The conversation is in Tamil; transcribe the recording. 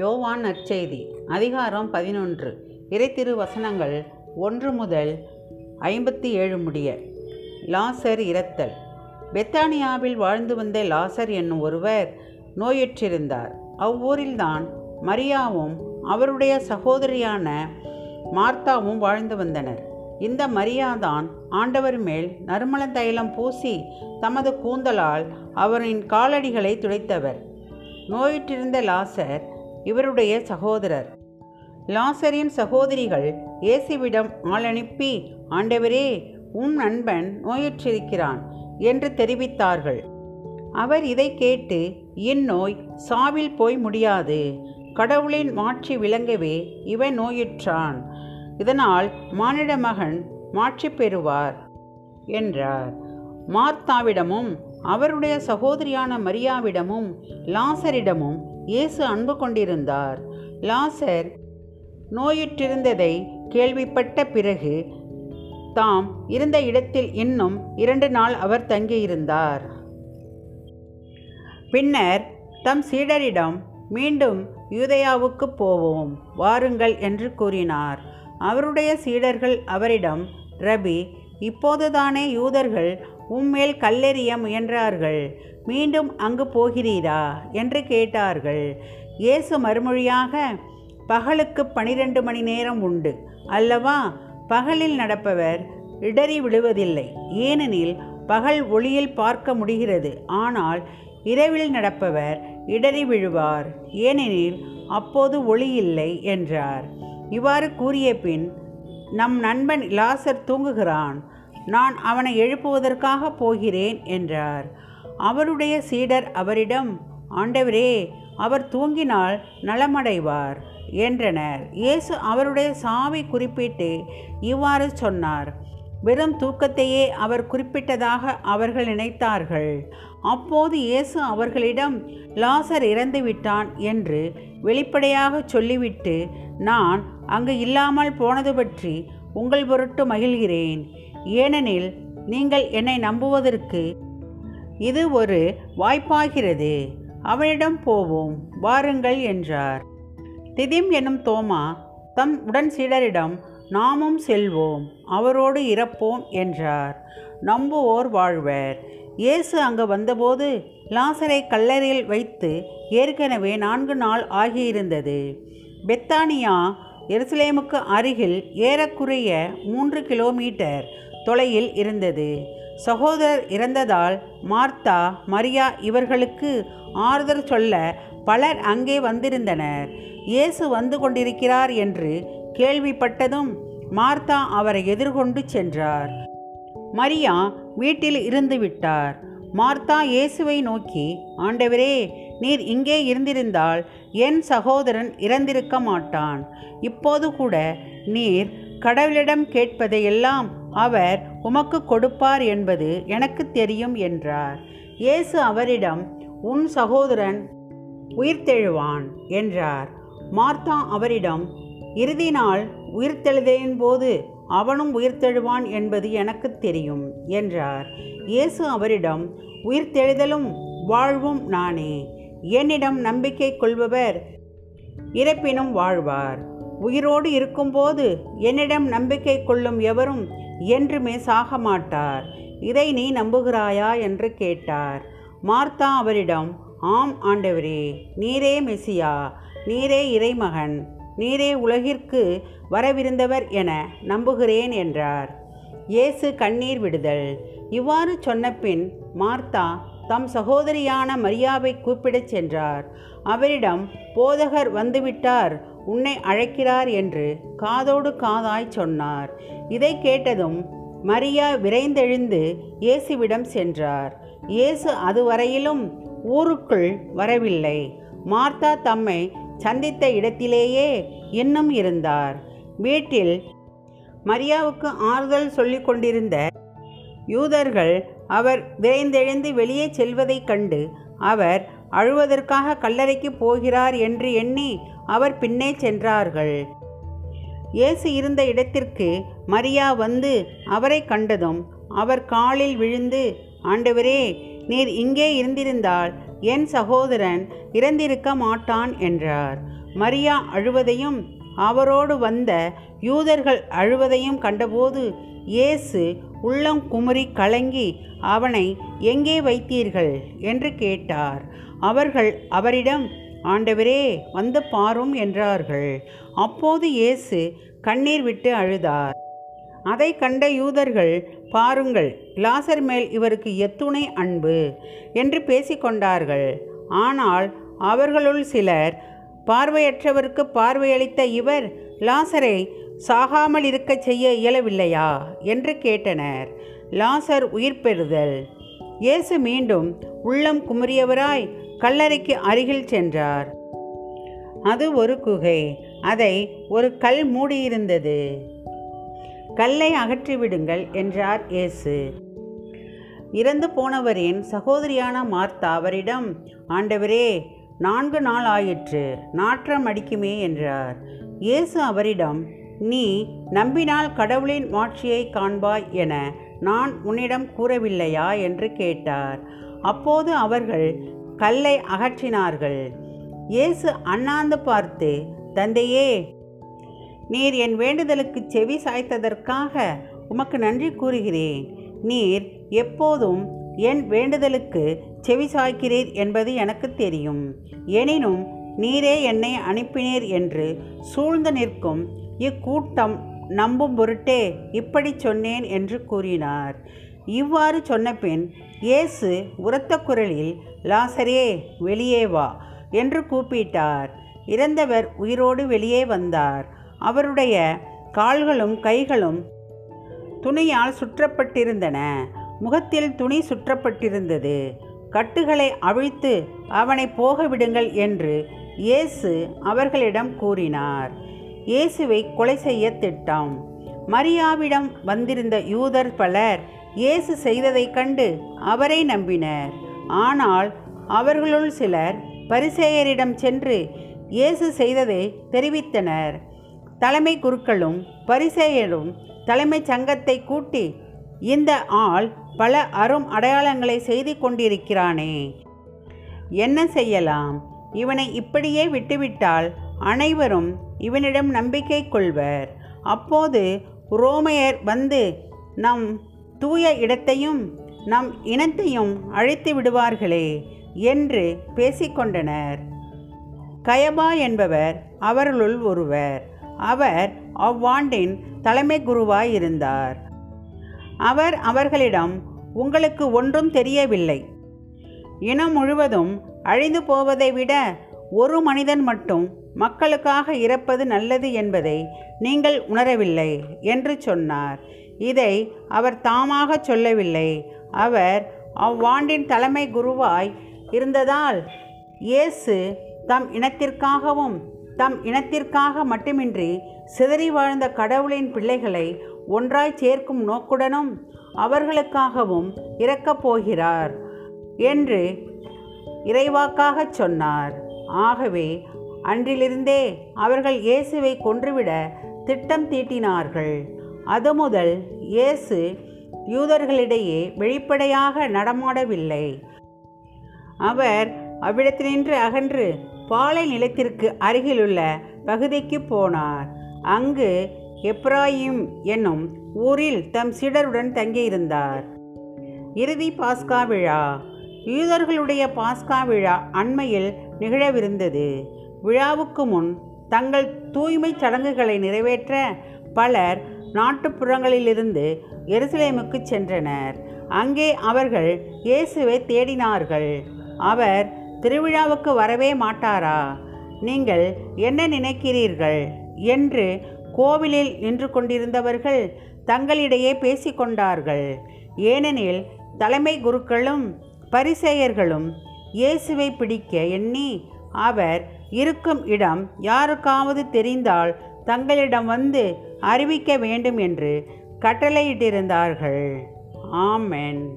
யோவான் நற்செய்தி அதிகாரம் பதினொன்று. இறைத்திரு வசனங்கள் ஒன்று முதல் ஐம்பத்தி ஏழு முடிய. லாசர் இரத்தல். பெத்தானியாவில் வாழ்ந்து வந்த லாசர் என்னும் ஒருவர் நோயுற்றிருந்தார். அவ்வூரில்தான் மரியாவும் அவருடைய சகோதரியான மார்த்தாவும் வாழ்ந்து வந்தனர். இந்த மரியாதான் ஆண்டவர் மேல் நறுமண தைலம் பூசி தமது கூந்தலால் அவரின் காலடிகளை துடைத்தவர். நோயிற்றிருந்த லாசர் இவருடைய சகோதரர். லாசரின் சகோதரிகள் இயேசுவிடம் ஆளனுப்பி ஆண்டவரே உன் நண்பன் நோயுற்றிருக்கிறான் என்று தெரிவித்தார்கள். அவர் இதை கேட்டு இந்நோய் சாவில் போய் முடியாது. கடவுளின் மாட்சி விளங்கவே இவன் நோயுற்றான். இதனால் மானிட மகன் மாட்சி பெறுவார் என்றார். மார்த்தாவிடமும் அவருடைய சகோதரியான மரியாவிடமும் லாசரிடமும் இயேசு அன்பு கொண்டிருந்தார். லாசர் நோயுற்றிருந்ததை கேள்விப்பட்ட பிறகு தாம் இருந்த இடத்தில் இன்னும் இரண்டு நாள் அவர் தங்கியிருந்தார். பின்னர் தம் சீடரிடம் மீண்டும் யூதயாவுக்கு போவோம் வாருங்கள் என்று கூறினார். அவருடைய சீடர்கள் அவரிடம் ரபி இப்போதுதானே யூதர்கள் உம்மேல் கல்லெறிய முயன்றார்கள். மீண்டும் அங்கு போகிறீரா? என்று கேட்டார்கள். இயேசு மறுமொழியாக பகலுக்கு பனிரெண்டு மணி நேரம் உண்டு. அல்லவா? பகலில் நடப்பவர் இடறி விழுவதில்லை. ஏனெனில் பகல் ஒளியில் பார்க்க முடிகிறது. ஆனால் இரவில் நடப்பவர் இடறி விழுவார். ஏனெனில் அப்போது ஒளி இல்லை என்றார். இவ்வாறு கூறிய பின் நம் நண்பன் லாசர் தூங்குகிறான். நான் அவனை எழுப்புவதற்காக போகிறேன் என்றார். அவருடைய சீடர் அவரிடம் ஆண்டவரே அவர் தூங்கினால் நலமடைவார் என்றனர். இயேசு அவருடைய சாவை குறிப்பிட்டு இவ்வாறு சொன்னார். வெறும் தூக்கத்தையே அவர் குறிப்பிட்டதாக அவர்கள் நினைத்தார்கள். அப்போது இயேசு அவர்களிடம் லாசர் இறந்து விட்டான் என்று வெளிப்படையாக சொல்லிவிட்டு நான் அங்கு இல்லாமல் போனது பற்றி உங்கள் பொருட்டு மகிழ்கிறேன். ஏனெனில் நீங்கள் என்னை நம்புவதற்கு இது ஒரு வாய்ப்பாகிறது. அவனிடம் போவோம் வாருங்கள் என்றார். திதிம் எனும் தோமா தம் உடன் சீடரிடம் நாமும் செல்வோம் அவரோடு இறப்போம் என்றார். நம்புவோர் வாழ்வர். இயேசு அங்கு வந்தபோது லாசரை கல்லறையில் வைத்து ஏற்கனவே நான்கு நாள் ஆகியிருந்தது. பெத்தானியா எருசலேமுக்கு அருகில் ஏறக்குறைய மூன்று கிலோமீட்டர் தொலையில் இருந்தது. சகோதரர் இறந்ததால் மார்த்தா மரியா இவர்களுக்கு ஆறுதல் சொல்ல பலர் அங்கே வந்திருந்தனர். இயேசு வந்து கொண்டிருக்கிறார் என்று கேள்விப்பட்டதும் மார்த்தா அவரை எதிர்கொண்டு சென்றார். மரியா வீட்டில் இருந்து விட்டார். மார்த்தா இயேசுவை நோக்கி ஆண்டவரே நீர் இங்கே இருந்திருந்தால் என் சகோதரன் இறந்திருக்க மாட்டான். இப்போது கூட நீர் கடவுளிடம் கேட்பதையெல்லாம் அவர் உமக்கு கொடுப்பார் என்பது எனக்கு தெரியும் என்றார். இயேசு அவரிடம் உன் சகோதரன் உயிர்த்தெழுவான் என்றார். மார்த்தா அவரிடம் இறுதி நாள் உயிர்த்தெழுதலின் போது அவனும் உயிர்த்தெழுவான் என்பது எனக்கு தெரியும் என்றார். இயேசு அவரிடம் உயிர்த்தெழுதலும் வாழ்வும் நானே. என்னிடம் நம்பிக்கை கொள்பவர் இறப்பினும் வாழ்வார். உயிரோடு இருக்கும்போது என்னிடம் நம்பிக்கை கொள்ளும் எவரும் என்றுமே சாக மாட்டார் இதை நீ நம்புகிறாயா? என்று கேட்டார். மார்த்தா அவரிடம் ஆம் ஆண்டவரே நீரே மெசியா நீரே இறைமகன் நீரே உலகிற்கு வரவிருந்தவர் என நம்புகிறேன் என்றார். இயேசு கண்ணீர் விடுதல். இவ்வாறு சொன்னபின் மார்த்தா தம் சகோதரியான மரியாவை கூப்பிடச் சென்றார். அவரிடம் போதகர் வந்துவிட்டார். உன்னை அழைக்கிறார் என்று காதோடு காதாய் சொன்னார். இதை கேட்டதும் மரியா விரைந்தெழுந்து இயேசுவிடம் சென்றார். இயேசு அதுவரையிலும் ஊருக்குள் வரவில்லை. மார்த்தா தம்மை சந்தித்த இடத்திலேயே இன்னும் இருந்தார். வீட்டில் மரியாவுக்கு ஆறுதல் சொல்லிக் கொண்டிருந்த யூதர்கள் அவர் விரைந்தெழுந்து வெளியே செல்வதைக் கண்டு அவர் அழுவதற்காக கல்லறைக்கு போகிறார் என்று எண்ணி அவர் பின்னே சென்றார்கள். இயேசு இருந்த இடத்திற்கு மரியா வந்து அவரை கண்டதும் அவர் காலில் விழுந்து ஆண்டவரே நீர் இங்கே இருந்திருந்தால் என் சகோதரன் இறந்திருக்க மாட்டான் என்றார். மரியா அழுவதையும் அவரோடு வந்த யூதர்கள் அழுவதையும் கண்டபோது இயேசு உள்ளம் குமுறி கலங்கி அவனை எங்கே வைத்தீர்கள்? என்று கேட்டார். அவர்கள் அவரிடம் ஆண்டவரே வந்து பாரும் என்றார்கள். அப்போது இயேசு கண்ணீர் விட்டு அழுதார். அதை கண்ட யூதர்கள் பாருங்கள் லாசர் மேல் இவருக்கு எத்துணை அன்பு என்று பேசிக்கொண்டார்கள் ஆனால் அவர்களுள் சிலர் பார்வையற்றவருக்கு பார்வையளித்த இவர் லாசரை சாகாமல் இருக்கச் செய்ய இயலவில்லையா? என்று கேட்டனர். லாசர் உயிர் பெறுதல் இயேசு மீண்டும் உள்ளம் குமுறியவராய் கல்லறைக்கு அருகில் சென்றார். அது ஒரு குகை. அதை ஒரு கல் மூடியிருந்தது. கல்லை அகற்றிவிடுங்கள் என்றார் இயேசு. இறந்து போனவரின் சகோதரியான மார்த்தா அவரிடம் ஆண்டவரே நான்கு நாள் ஆயிற்று நாற்றம் அடிக்குமே என்றார். இயேசு அவரிடம் நீ நம்பினால் கடவுளின் மாட்சியை காண்பாய் என நான் உன்னிடம் கூறவில்லையா? என்று கேட்டார். அப்போது அவர்கள் கல்லை அகற்றினார்கள். இயேசு அண்ணாந்து பார்த்து தந்தையே நீர் என் வேண்டுதலுக்கு செவி சாய்த்ததற்காக உமக்கு நன்றி கூறுகிறேன். நீர் எப்போதும் என் வேண்டுதலுக்கு செவி சாய்க்கிறீர் என்பது எனக்கு தெரியும். எனினும் நீரே என்னை அனுப்பினீர் என்று சூழ்ந்து நிற்கும் இக்கூட்டம் நம்பும் பொருட்டே இப்படி சொன்னேன் என்று கூறினார். இவ்வாறு சொன்னபின் இயேசு உரத்த குரலில் லாசரே வெளியே வா என்று கூப்பிட்டார். இறந்தவர் உயிரோடு வெளியே வந்தார். அவருடைய கால்களும் கைகளும் துணியால் சுற்றப்பட்டிருந்தன. முகத்தில் துணி சுற்றப்பட்டிருந்தது. கட்டுகளை அவிழ்த்து அவனை போக விடுங்கள் என்று இயேசு அவர்களிடம் கூறினார். இயேசுவை கொலை செய்ய திட்டம். மரியாவிடம் வந்திருந்த யூதர் பலர் இயேசு செய்ததைக் கண்டு அவரை நம்பினர். ஆனால் அவர்களுள் சிலர் பரிசேயரிடம் சென்று இயேசு செய்ததை தெரிவித்தனர். தலைமை குருக்களும் பரிசேயரும் தலைமைச் சங்கத்தை கூட்டி இந்த ஆள் பல அரும் அடையாளங்களை செய்து கொண்டிருக்கிறானே என்ன செய்யலாம்? இவனை இப்படியே விட்டுவிட்டால் அனைவரும் இவனிடம் நம்பிக்கை கொள்வர். அப்போது ரோமையர் வந்து நம் தூய இடத்தையும் நம் இனத்தையும் அழைத்து விடுவார்களே என்று பேசிக்கொண்டனர். கயபா என்பவர் அவர்களுள் ஒருவர். அவர் அவ்வாண்டின் தலைமை குருவாய் இருந்தார் அவர் அவர்களிடம் உங்களுக்கு ஒன்றும் தெரியவில்லை. இனம் முழுவதும் அழிந்து போவதை விட ஒரு மனிதன் மட்டும் மக்களுக்காக இறப்பது நல்லது என்பதை நீங்கள் உணரவில்லை என்று சொன்னார். இதை அவர் தாமாக சொல்லவில்லை. அவர் அவ்வாண்டின் தலைமை குருவாய் இருந்ததால் இயேசு தம் இனத்திற்காகவும் தம் இனத்திற்காக மட்டுமின்றி சிதறி வாழ்ந்த கடவுளின் பிள்ளைகளை ஒன்றாய் சேர்க்கும் நோக்குடனும் அவர்களுக்காகவும் இறக்கப் போகிறார் என்று இறைவாக்காகச் சொன்னார். ஆகவே அன்றிலிருந்தே அவர்கள் இயேசுவை கொன்றுவிட திட்டம் தீட்டினார்கள். அது முதல் இயேசு யூதர்களிடையே வெளிப்படையாக நடமாடவில்லை. அவர் அவ்விடத்தினின்று அகன்று பாலை நிலத்திற்கு அருகிலுள்ள பகுதிக்கு போனார். அங்கு எப்ராயிம் என்னும் ஊரில் தம் சீடருடன் தங்கியிருந்தார். இறுதி பாஸ்கா விழா. யூதர்களுடைய பாஸ்கா விழா அண்மையில் நிகழவிருந்தது. விழாவுக்கு முன் தங்கள் தூய்மைச் சடங்குகளை நிறைவேற்ற பலர் நாட்டுப்புறங்களிலிருந்து எருசலேமுக்கு சென்றனர். அங்கே அவர்கள் இயேசுவை தேடினார்கள். அவர் திருவிழாவுக்கு வரவே மாட்டாரா? நீங்கள் என்ன நினைக்கிறீர்கள்? என்று கோவிலில் நின்று கொண்டிருந்தவர்கள் தங்களிடையே பேசிக்கொண்டார்கள் ஏனெனில் தலைமை குருக்களும் பரிசேயர்களும் இயேசுவை பிடிக்க எண்ணி அவர் இருக்கும் இடம் யாருக்காவது தெரிந்தால் தங்களிடம் வந்து அறிவிக்க வேண்டும் என்று கட்டளையிட்டிருந்தார்கள். ஆமென்.